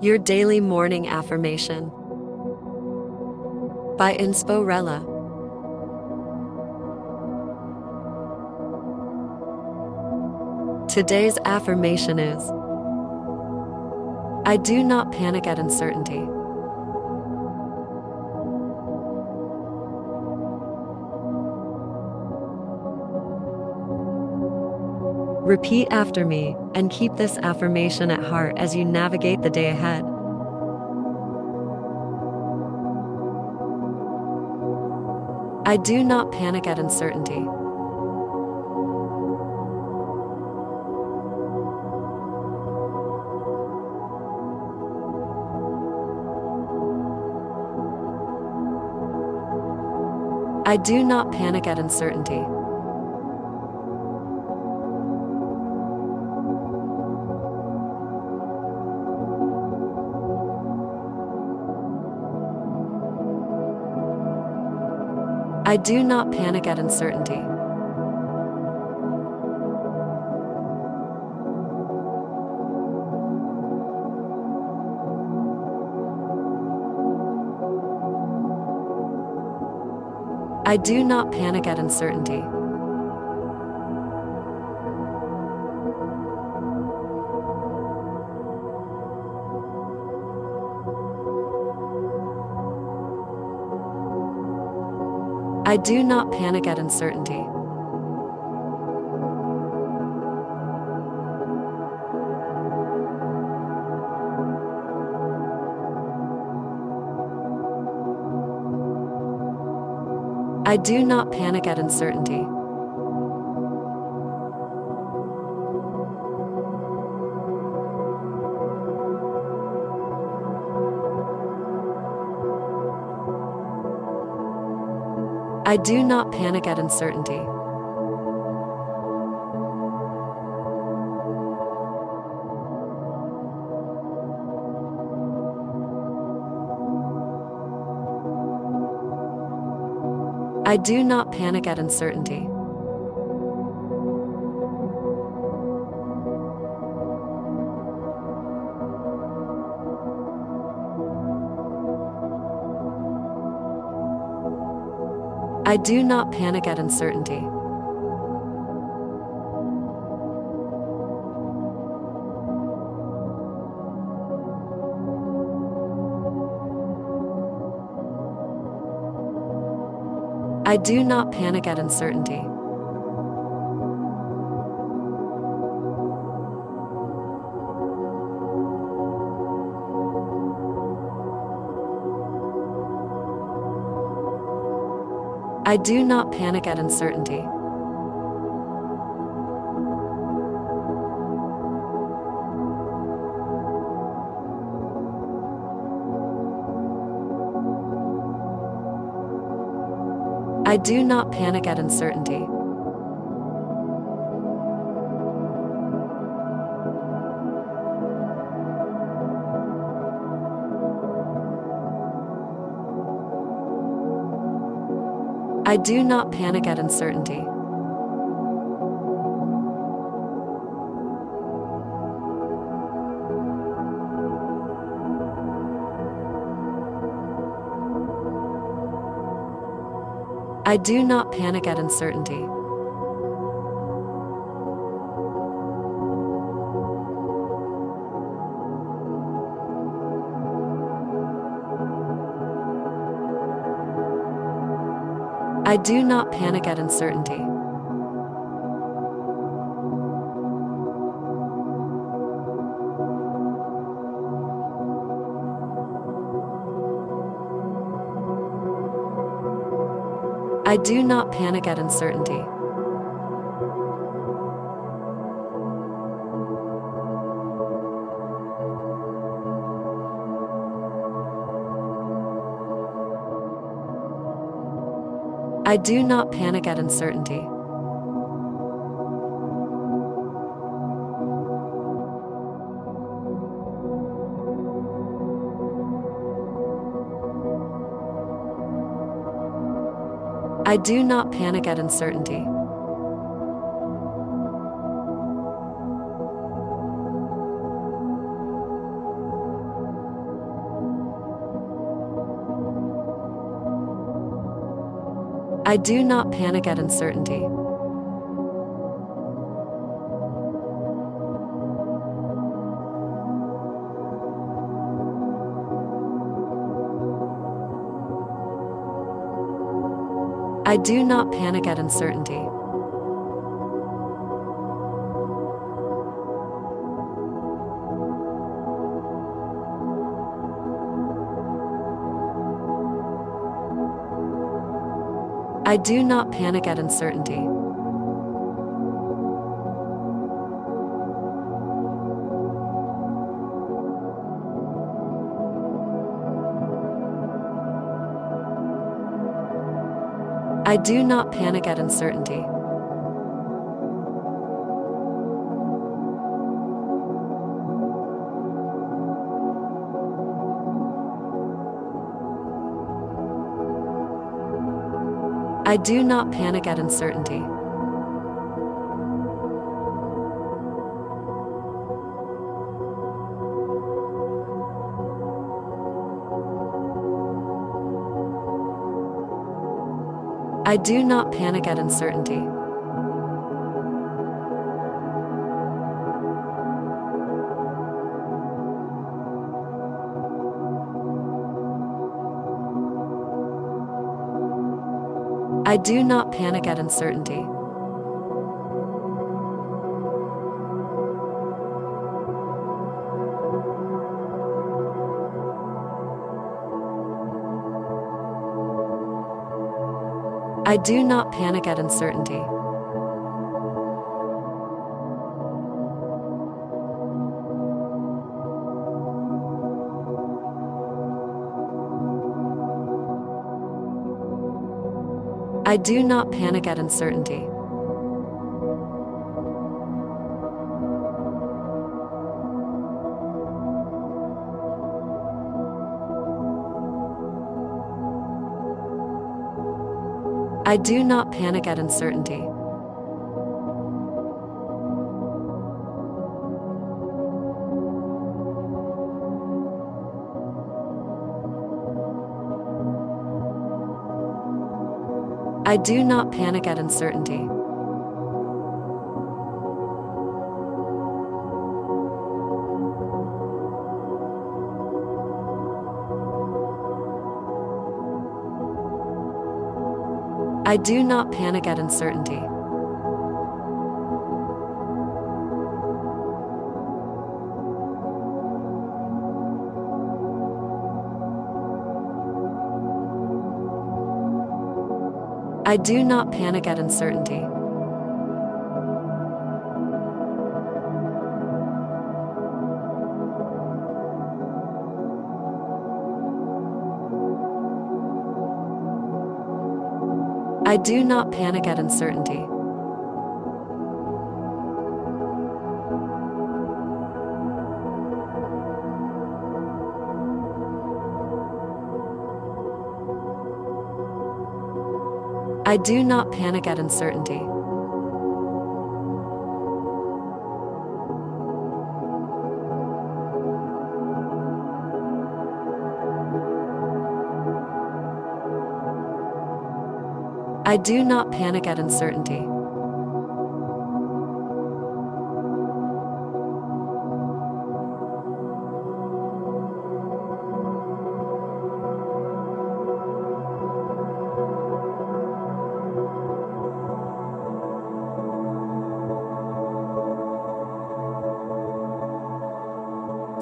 Your Daily Morning Affirmation by Insporella. Today's affirmation is I do not panic at uncertainty. Repeat after me and keep this affirmation at heart as you navigate the day ahead. I do not panic at uncertainty. I do not panic at uncertainty. I do not panic at uncertainty. I do not panic at uncertainty. I do not panic at uncertainty. I do not panic at uncertainty. I do not panic at uncertainty. I do not panic at uncertainty. I do not panic at uncertainty. I do not panic at uncertainty. I do not panic at uncertainty. I do not panic at uncertainty. I do not panic at uncertainty. I do not panic at uncertainty. I do not panic at uncertainty. I do not panic at uncertainty. I do not panic at uncertainty. I do not panic at uncertainty. I do not panic at uncertainty. I do not panic at uncertainty. I do not panic at uncertainty. I do not panic at uncertainty. I do not panic at uncertainty. I do not panic at uncertainty. I do not panic at uncertainty. I do not panic at uncertainty. I do not panic at uncertainty. I do not panic at uncertainty. I do not panic at uncertainty. I do not panic at uncertainty. I do not panic at uncertainty. I do not panic at uncertainty. I do not panic at uncertainty. I do not panic at uncertainty.